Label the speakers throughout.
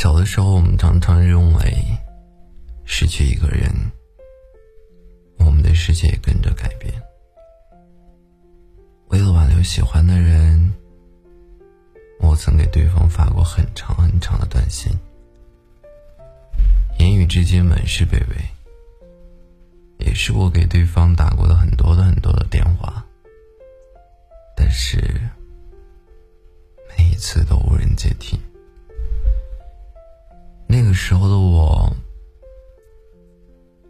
Speaker 1: 小的时候，我们常常认为，失去一个人，我们的世界也跟着改变。为了挽留喜欢的人，我曾给对方发过很长很长的短信，言语之间满是卑微，也是我给对方打过的很多的很多的电话，但是每一次都无人接听。时候的我，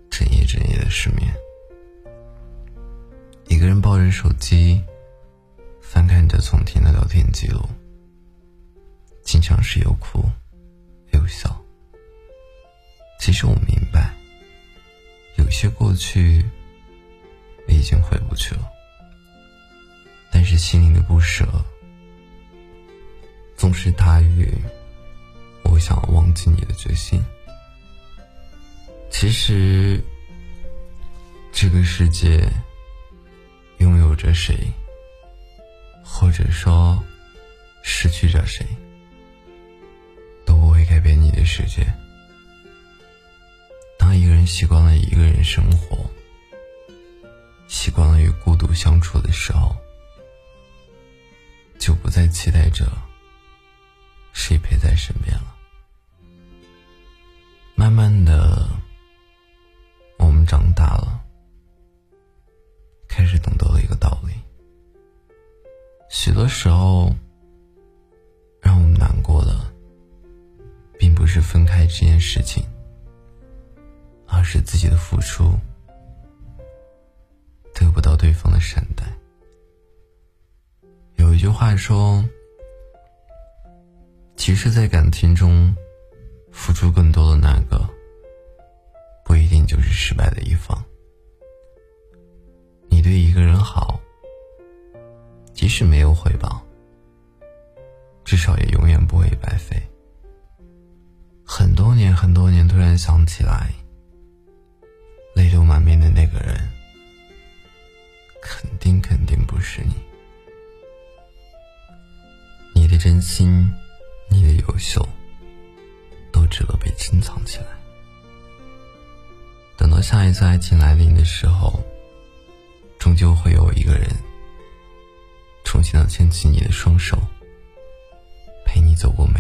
Speaker 1: 整夜整夜的失眠，一个人抱着手机。翻看着从前的聊天记录，经常是又哭又笑。其实我明白，有些过去已经回不去了，但是心里的不舍总是大于决心。其实，这个世界拥有着谁？或者说，失去着谁，都不会改变你的世界。当一个人习惯了一个人生活，习惯了与孤独相处的时候，就不再期待着谁陪在身边。的，我们长大了，开始懂得了一个道理。许多时候，让我们难过的，并不是分开这件事情，而是自己的付出得不到对方的善待。有一句话说：“其实，在感情中，付出更多的那个，定就是失败的一方。你对一个人好。”即使没有回报，至少也永远不会白费。很多年，很多年，突然想起来，泪流满面的那个人，肯定肯定不是你。你的真心，你的优秀，都值得被珍藏。下一次爱情来临的时候，终究会有一个人。重新的牵起你的双手，陪你走过每。